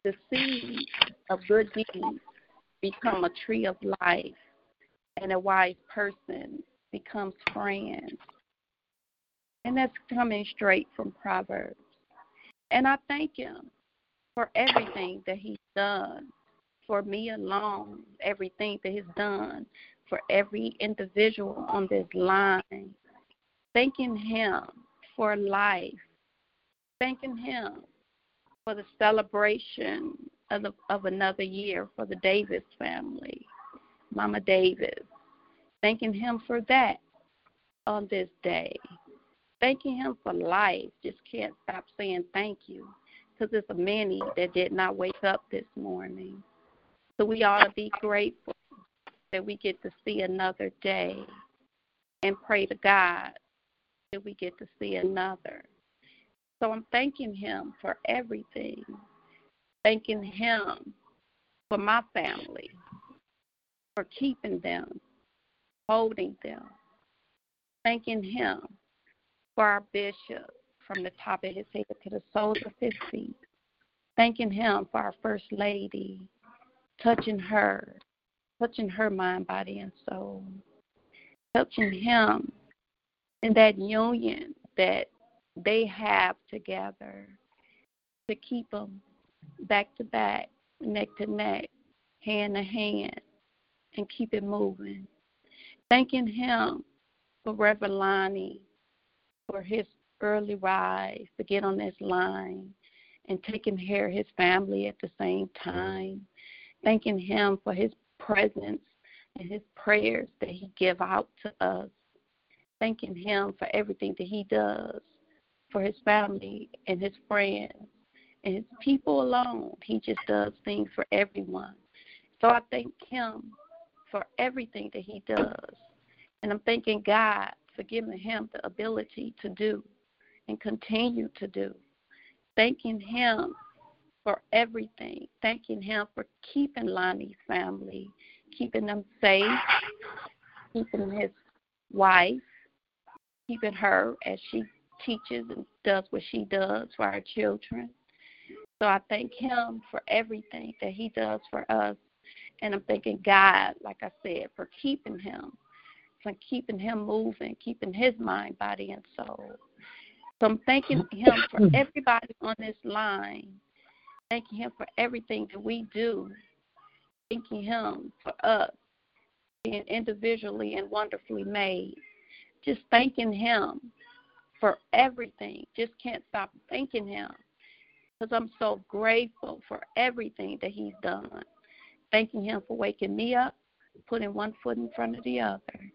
The seed of good deeds become a tree of life, and a wise person becomes friends. And that's coming straight from Proverbs. And I thank him for everything that he's done for me alone, everything that he's done for every individual on this line. Thanking him for life. Thanking him for the celebration of, the, of another year for the Davis family, Mama Davis. Thanking him for that on this day. Thanking him for life. Just can't stop saying thank you because there's many that did not wake up this morning. So we ought to be grateful that we get to see another day and pray to God that we get to see another. So I'm thanking Him for everything, thanking Him for my family, for keeping them, holding them, thanking Him for our bishop from the top of his head to the soles of his feet, thanking Him for our First Lady, touching her, touching her mind, body, and soul, touching Him in that union that they have together to keep them back to back, neck to neck, hand to hand, and keep it moving. Thanking Him for Reverend Lonnie for his early rise to get on this line and taking care of his family at the same mm-hmm. time. Thanking Him for His presence and His prayers that He give out to us. Thanking Him for everything that He does for his family and his friends and his people alone. He just does things for everyone. So I thank him for everything that he does. And I'm thanking God for giving him the ability to do and continue to do. Thanking him for everything. Thanking him for keeping Lonnie's family, keeping them safe, keeping his wife, keeping her as she teaches and does what she does for our children. So I thank him for everything that he does for us. And I'm thanking God, like I said, for keeping him, for keeping him moving, keeping his mind, body, and soul. So I'm thanking him for (clears throat) everybody on this line. Thanking him for everything that we do. Thanking him for us being individually and wonderfully made. Just thanking him for everything. Just can't stop thanking Him because I'm so grateful for everything that He's done. Thanking Him for waking me up, putting one foot in front of the other,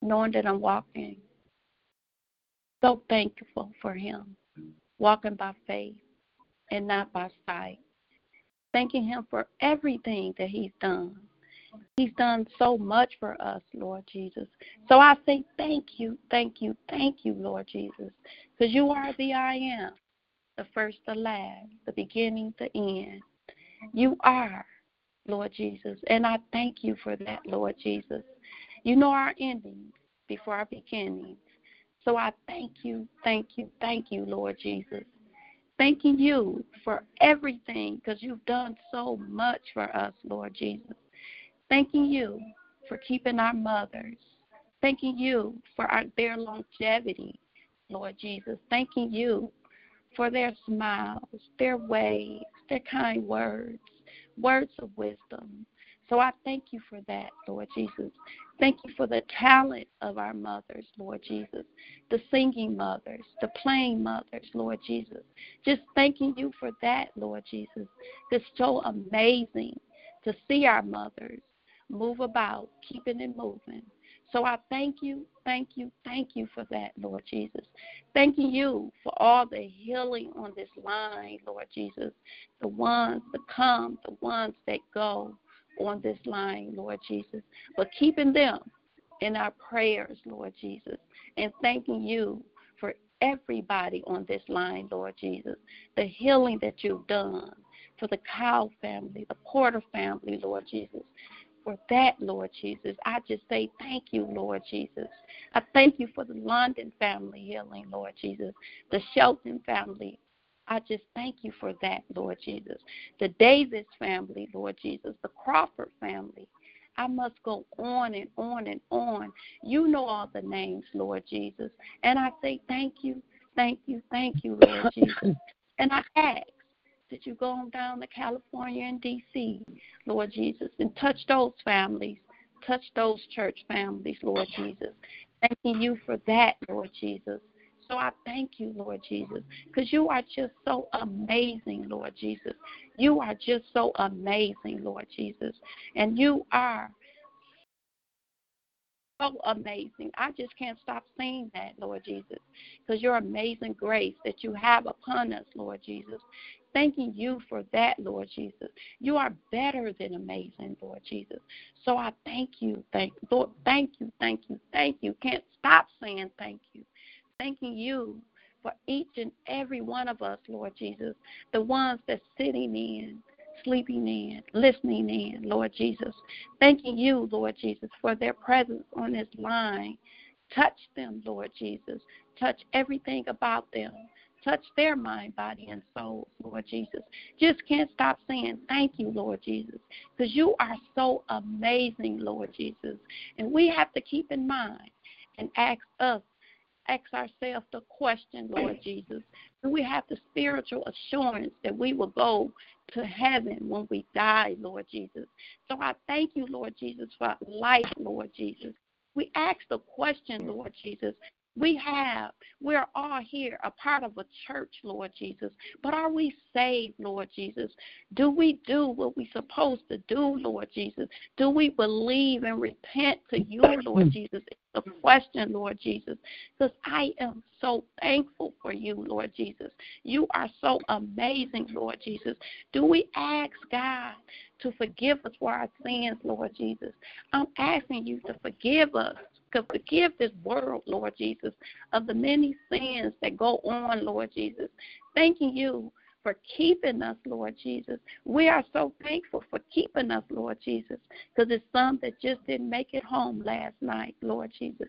knowing that I'm walking. So thankful for Him, walking by faith and not by sight. Thanking Him for everything that He's done. He's done so much for us, Lord Jesus. So I say thank you, thank you, thank you, Lord Jesus, because you are the I am, the first, the last, the beginning, the end. You are, Lord Jesus, and I thank you for that, Lord Jesus. You know our endings before our beginnings. So I thank you, thank you, thank you, Lord Jesus. Thanking you for everything because you've done so much for us, Lord Jesus. Thanking you for keeping our mothers. Thanking you for our, their longevity, Lord Jesus. Thanking you for their smiles, their ways, their kind words, words of wisdom. So I thank you for that, Lord Jesus. Thank you for the talent of our mothers, Lord Jesus. The singing mothers, the playing mothers, Lord Jesus. Just thanking you for that, Lord Jesus. It's so amazing to see our mothers move about, keeping it moving. So I thank you, thank you, thank you for that, Lord Jesus. Thanking you for all the healing on this line, Lord Jesus. The ones that come, the ones that go on this line, Lord Jesus. But keeping them in our prayers, Lord Jesus. And thanking you for everybody on this line, Lord Jesus. The healing that you've done for the Cow family, the Porter family, Lord Jesus for that, Lord Jesus. I just say thank you, Lord Jesus. I thank you for the London family healing, Lord Jesus, the Shelton family. I just thank you for that, Lord Jesus. The Davis family, Lord Jesus, the Crawford family. I must go on and on and on. You know all the names, Lord Jesus. And I say thank you, thank you, thank you, Lord (laughs) Jesus. And I ask that you go on down to California and D.C., Lord Jesus, and touch those families, touch those church families, Lord Jesus. Thanking you for that, Lord Jesus. So I thank you, Lord Jesus, because you are just so amazing, Lord Jesus. You are just so amazing, Lord Jesus. And you are so amazing. I just can't stop saying that, Lord Jesus, because your amazing grace that you have upon us, Lord Jesus. Thanking you for that, Lord Jesus. You are better than amazing, Lord Jesus. So I thank you, thank Lord, thank you, thank you, thank you. Can't stop saying thank you. Thanking you for each and every one of us, Lord Jesus, the ones that's sitting in, sleeping in, listening in, Lord Jesus. Thanking you, Lord Jesus, for their presence on this line. Touch them, Lord Jesus. Touch everything about them. Touch their mind, body, and soul, Lord Jesus. Just can't stop saying thank you, Lord Jesus, because you are so amazing, Lord Jesus. And we have to keep in mind and ask us ask ourselves the question, Lord Jesus. Do we have the spiritual assurance that we will go to heaven when we die, Lord Jesus? So I thank you, Lord Jesus, for life, Lord Jesus. We ask the question, Lord Jesus, we have, we're all here, a part of a church, Lord Jesus. But are we saved, Lord Jesus? Do we do what we're supposed to do, Lord Jesus? Do we believe and repent to you, Lord hmm. Jesus? It's a question, Lord Jesus, because I am so thankful for you, Lord Jesus. You are so amazing, Lord Jesus. Do we ask God to forgive us for our sins, Lord Jesus? I'm asking you to forgive us forgive this world, Lord Jesus, of the many sins that go on, Lord Jesus. Thanking you for keeping us, Lord Jesus. We are so thankful for keeping us, Lord Jesus, because it's some that just didn't make it home last night, Lord Jesus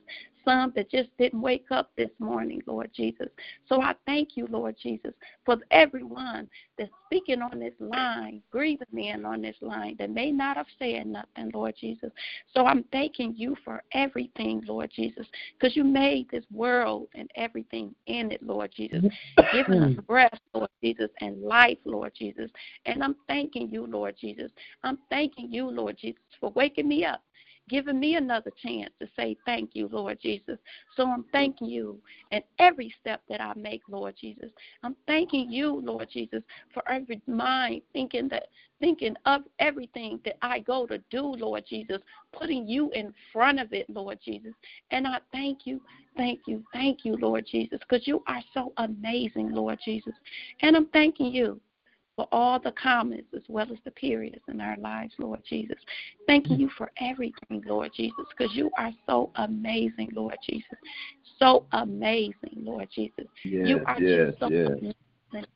some that just didn't wake up this morning, Lord Jesus. So I thank you, Lord Jesus, for everyone that's speaking on this line, grieving in on this line that may not have said nothing, Lord Jesus. So I'm thanking you for everything, Lord Jesus, because you made this world and everything in it, Lord Jesus, mm-hmm. giving us breath, Lord Jesus, and life, Lord Jesus. And I'm thanking you, Lord Jesus. I'm thanking you, Lord Jesus, for waking me up giving me another chance to say thank you, Lord Jesus. So I'm thanking you in every step that I make, Lord Jesus. I'm thanking you, Lord Jesus, for every mind thinking that thinking of everything that I go to do, Lord Jesus, putting you in front of it, Lord Jesus. And I thank you, thank you, thank you, Lord Jesus, because you are so amazing, Lord Jesus. And I'm thanking you for all the commas as well as the periods in our lives, Lord Jesus. Thanking you for everything, Lord Jesus, because you are so amazing, Lord Jesus. So amazing, Lord Jesus. Yes, you are yes, just so yes. amazing,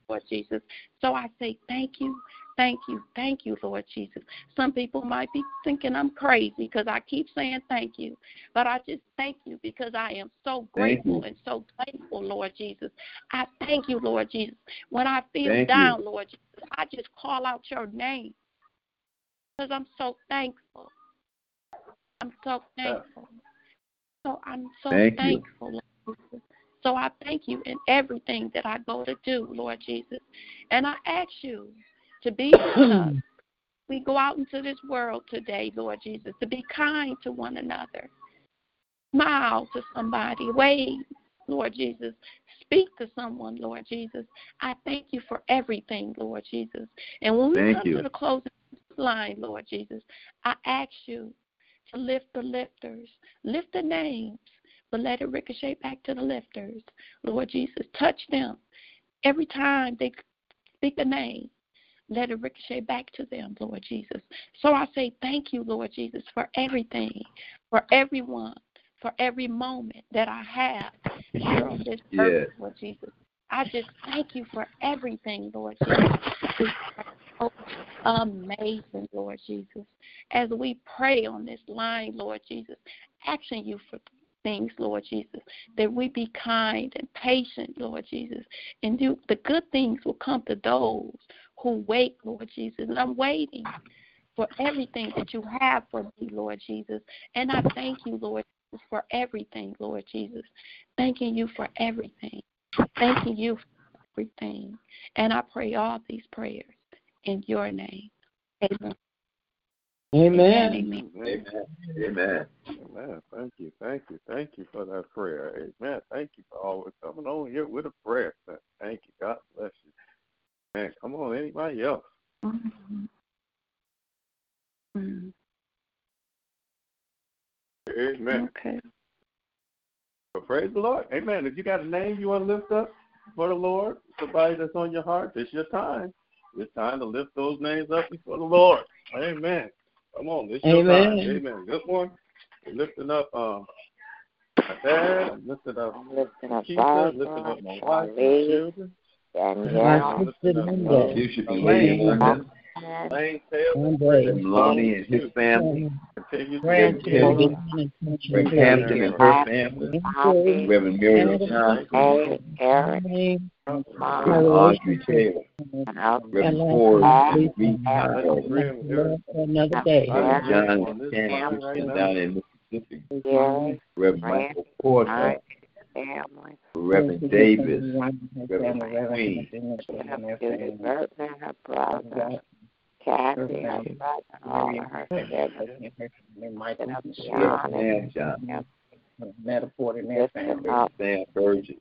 Lord Jesus. So I say thank you, Thank you. Thank you, Lord Jesus. Some people might be thinking I'm crazy because I keep saying thank you. But I just thank you because I am so grateful and so thankful, Lord Jesus. I thank you, Lord Jesus. When I feel Thank down, you. Lord Jesus, I just call out your name because I'm so thankful. I'm so uh. thankful. So I'm so Thank you. thankful, Lord Jesus. So I thank you in everything that I go to do, Lord Jesus. And I ask you to be with (clears throat) us. We go out into this world today, Lord Jesus, to be kind to one another. Smile to somebody. Wave, Lord Jesus. Speak to someone, Lord Jesus. I thank you for everything, Lord Jesus. And when we Thank come you. to the closing line, Lord Jesus, I ask you to lift the lifters, lift the names, but let it ricochet back to the lifters. Lord Jesus, touch them every time they speak a name. Let it ricochet back to them, Lord Jesus. So I say thank you, Lord Jesus, for everything, for everyone, for every moment that I have here on this earth, Yes. Lord Jesus. I just thank you for everything, Lord Jesus. So amazing, Lord Jesus. As we pray on this line, Lord Jesus, asking you for things, Lord Jesus, that we be kind and patient, Lord Jesus, and do the good things will come to those who wait, Lord Jesus. And I'm waiting for everything that you have for me, Lord Jesus. And I thank you, Lord, Jesus, for everything, Lord Jesus. Thanking you for everything. Thanking you for everything. And I pray all these prayers in your name. Amen. Amen. Amen. Amen. Amen. Amen. Thank you. Thank you. Thank you for that prayer. Amen. Thank you for always coming on here with a prayer. Thank you. God bless you. Man, come on. Anybody else? Mhm. Mm, Amen. Okay. Well, praise the Lord. Amen. If you got a name you want to lift up for the Lord, somebody that's on your heart, it's your time. It's time to lift those names up before the Lord. Amen. Come on, it's your Amen. time. Amen. This one, we're lifting up um, my dad, I'm lifting up I'm lifting up Keisha, lifting Barbara, up my wife, my Charlie, children. Danielle, My sister lifting up, Linda. uh, You should be Lane, leading London, and Lane Taylor, Andre. and Lonnie and his family, continue to Grandchildren. Reverend Hampton and her family, Bobby, Reverend Miriam Johnson, Hey, Eric, Reverend Mom, Audrey Taylor, Reverend Ford and Reed Let's Kyle, agree with her. Another day. Reverend Reverend John on this and line Candace right from now. down in Mississippi, Reverend Michael Porter, family, Reverend Davis, Reverend Queen, Judy Burton and her brother, Kathy, her brother, all of her siblings, and up Reverend Johnny, Sam Johnson, lifting up Sam Burgess,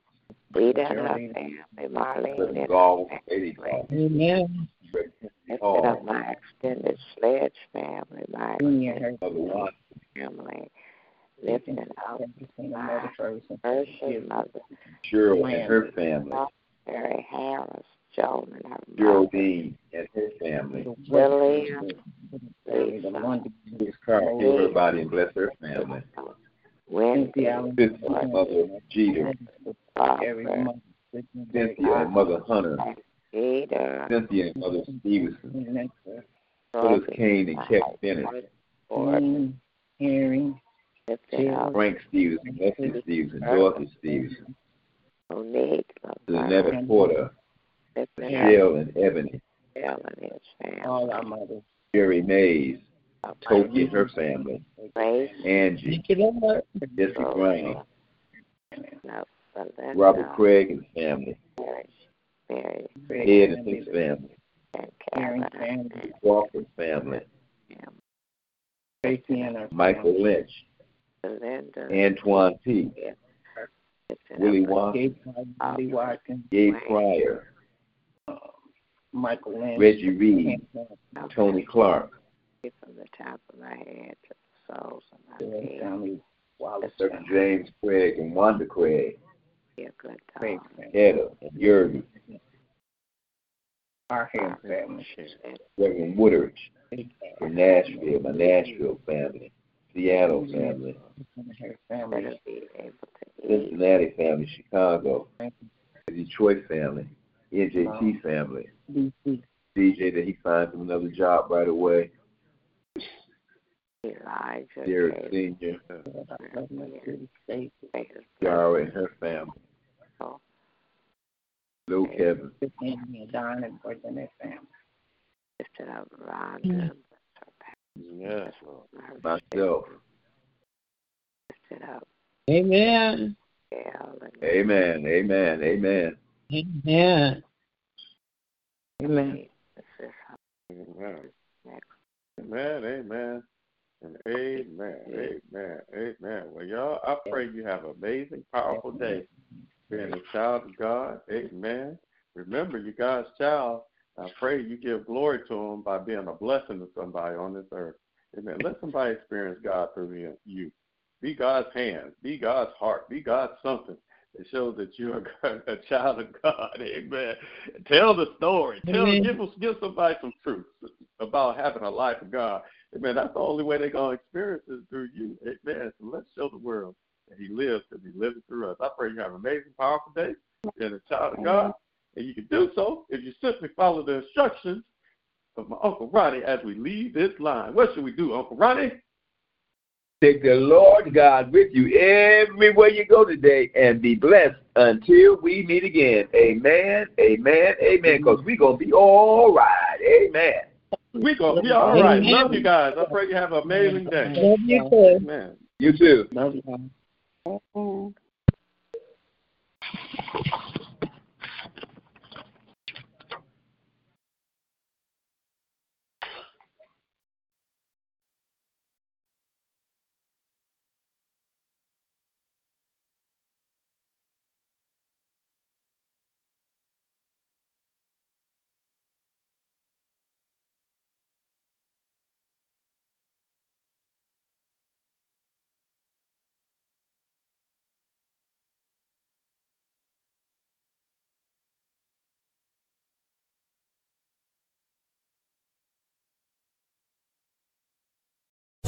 Rita and her family, Marlene and Gall, family, Amen. lifting oh. up my extended sledge family, my extended family, lifting up my Hershey mother, Cheryl and her family, Mary Harris, Joan and her mother, Geraldine and her family, Lillian, Lisa, Miss Carr, heal her and bless her family. Wendy, Cynthia, Mother Jeter, Barbara, Cynthia and Mother Hunter, Peter, Cynthia and Mother Stevenson, Phyllis Kane and Kevin Bennett, Ford, Hearing. lifting up Frank Stevenson, Leslie Stevenson, Dorothy Stevenson, Monique, Lynetta Porter, lifting Michelle and Ebony, Bill and his family, All our mothers. Jerry Mays, Toki and her family, Grace, Angie, Thank you, Lord. Jesse Brown, no, Belinda, Robert Craig and family, Mary, Mary, Ed and his family, and Hearing Kevin, family. Crawford family, Tracy and her Michael Lynch, Belinda, Antoine P., lifting Willie up Watson, Gabe Willie Watkins. Gabe Pryor, uh, Michael Lynch. Reggie Reed, Tony Clark, from the top of my head to the soles of my feet. family. Wallace. James Craig and Wanda Craig, Etta Our hair family. Reverend Woodridge from Nashville, my Nashville family, Seattle family, family. Better be able to eat. Cincinnati family, Chicago, Detroit family, NJT oh. family, DJ that he signed from another job right away, Elijah, Derek Senior. Yara and her family, Lil Kevin, And Don and Boyd and their family. lifted up Rhonda, Yes, Lord. myself. lifted up Amen. Gail, and Amen, amen, amen. Amen. Amen. this is Amen. next. Amen, amen, and amen, amen, amen. Well, y'all, I pray you have an amazing, powerful day being a child of God. Amen. Remember, you God's child. I pray you give glory to Him by being a blessing to somebody on this earth. Amen. Let somebody experience God through you. Be God's hand. Be God's heart. Be God's something It shows that you are (laughs) a child of God. Amen. Tell the story. Tell Amen. give give somebody some truth about having a life of God. Amen. That's the only way they're gonna experience it through you. Amen. So let's show the world that He lives because He lives through us. I pray you have an amazing, powerful day. You're a child of God, and you can do so if you simply follow the instructions of my Uncle Ronnie as we leave this line. What should we do, Uncle Ronnie? Take the Lord God with you everywhere you go today and be blessed until we meet again. Amen, amen, amen. Because we're going to be all right. Amen. We're going to be all right. Love you guys. I pray you have an amazing day. Love you too. Amen. You too. Love you. Amen.